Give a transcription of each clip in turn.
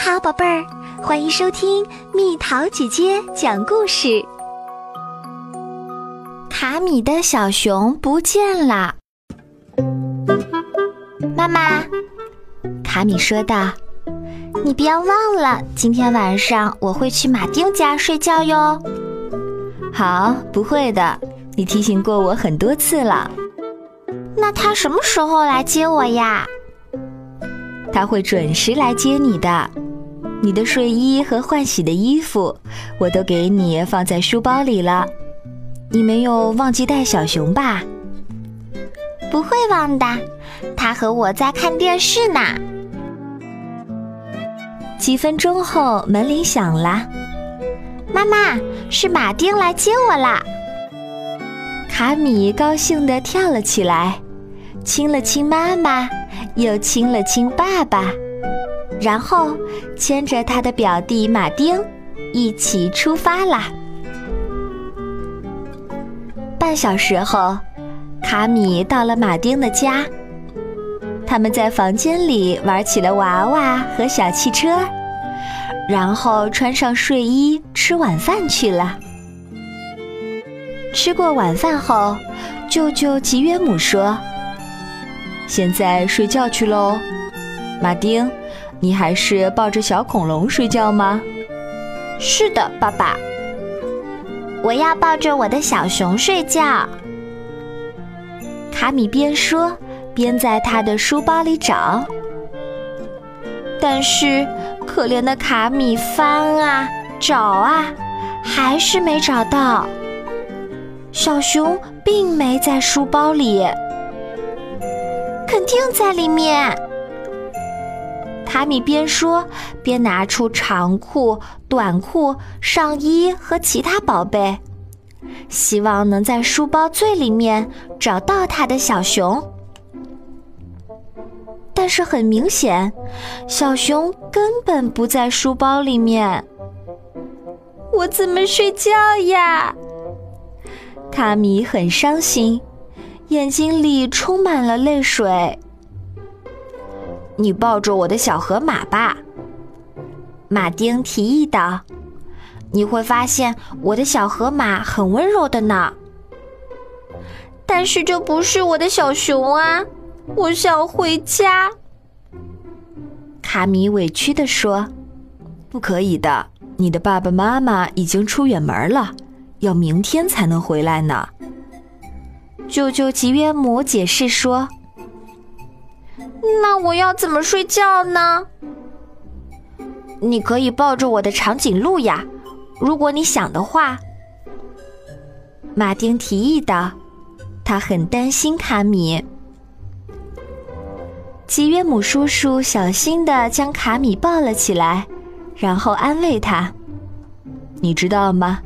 好，宝贝儿，欢迎收听蜜桃姐姐讲故事。卡米的小熊不见了，妈妈，卡米说道：“你别忘了，今天晚上我会去马丁家睡觉哟。”好，不会的，你提醒过我很多次了。那他什么时候来接我呀？他会准时来接你的。你的睡衣和换洗的衣服，我都给你放在书包里了。你没有忘记带小熊吧？不会忘的，他和我在看电视呢。几分钟后，门铃响了。妈妈，是马丁来接我啦！卡米高兴地跳了起来，亲了亲妈妈，又亲了亲爸爸。然后牵着他的表弟马丁一起出发啦。半小时后，卡米到了马丁的家。他们在房间里玩起了娃娃和小汽车，然后穿上睡衣吃晚饭去了。吃过晚饭后，舅舅吉约姆说：“现在睡觉去喽，马丁。”你还是抱着小恐龙睡觉吗？是的，爸爸。我要抱着我的小熊睡觉。卡米边说边在他的书包里找，但是可怜的卡米翻啊找啊，还是没找到。小熊并没在书包里，肯定在里面。卡米边说边拿出长裤、短裤、上衣和其他宝贝，希望能在书包最里面找到他的小熊。但是很明显，小熊根本不在书包里面。我怎么睡觉呀？卡米很伤心，眼睛里充满了泪水。你抱着我的小河马吧，马丁提议道：“你会发现我的小河马很温柔的呢。”但是这不是我的小熊啊！我想回家。卡米委屈地说：“不可以的，你的爸爸妈妈已经出远门了，要明天才能回来呢。”舅舅吉约姆解释说。那我要怎么睡觉呢？你可以抱着我的长颈鹿呀，如果你想的话。马丁提议道，他很担心卡米。吉约姆叔叔小心的将卡米抱了起来，然后安慰他：“你知道吗？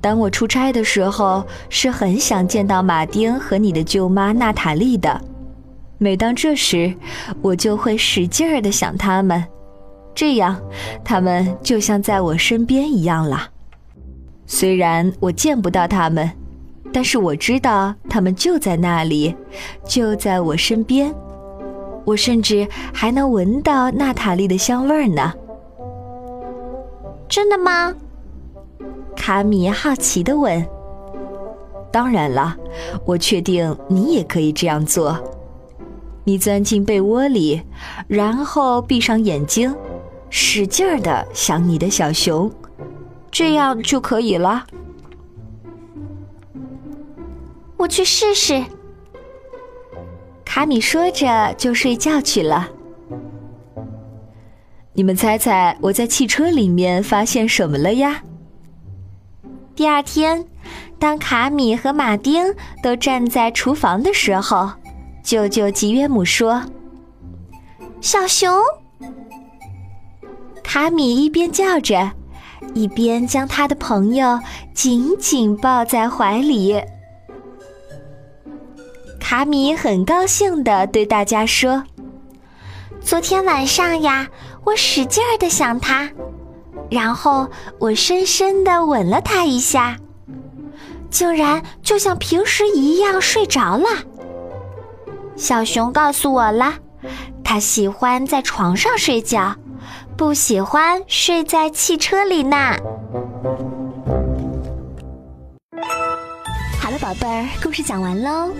当我出差的时候，是很想见到马丁和你的舅妈娜塔莉的。”每当这时，我就会使劲儿的想他们，这样，他们就像在我身边一样了。虽然我见不到他们，但是我知道他们就在那里，就在我身边。我甚至还能闻到娜塔莉的香味儿呢。真的吗？卡米好奇的问。当然了，我确定你也可以这样做。你钻进被窝里，然后闭上眼睛，使劲儿的想你的小熊，这样就可以了。我去试试。卡米说着就睡觉去了。你们猜猜我在汽车里面发现什么了呀？第二天，当卡米和马丁都站在厨房的时候。舅舅吉约姆说：“小熊。”卡米一边叫着，一边将他的朋友紧紧抱在怀里。卡米很高兴的对大家说：“昨天晚上呀，我使劲儿的想他，然后我深深的吻了他一下，竟然就像平时一样睡着了。”小熊告诉我了，它喜欢在床上睡觉，不喜欢睡在汽车里呢。好了，宝贝儿，故事讲完喽。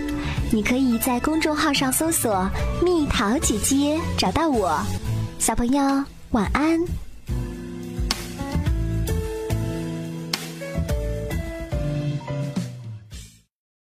你可以在公众号上搜索“蜜桃姐姐”，找到我。小朋友，晚安。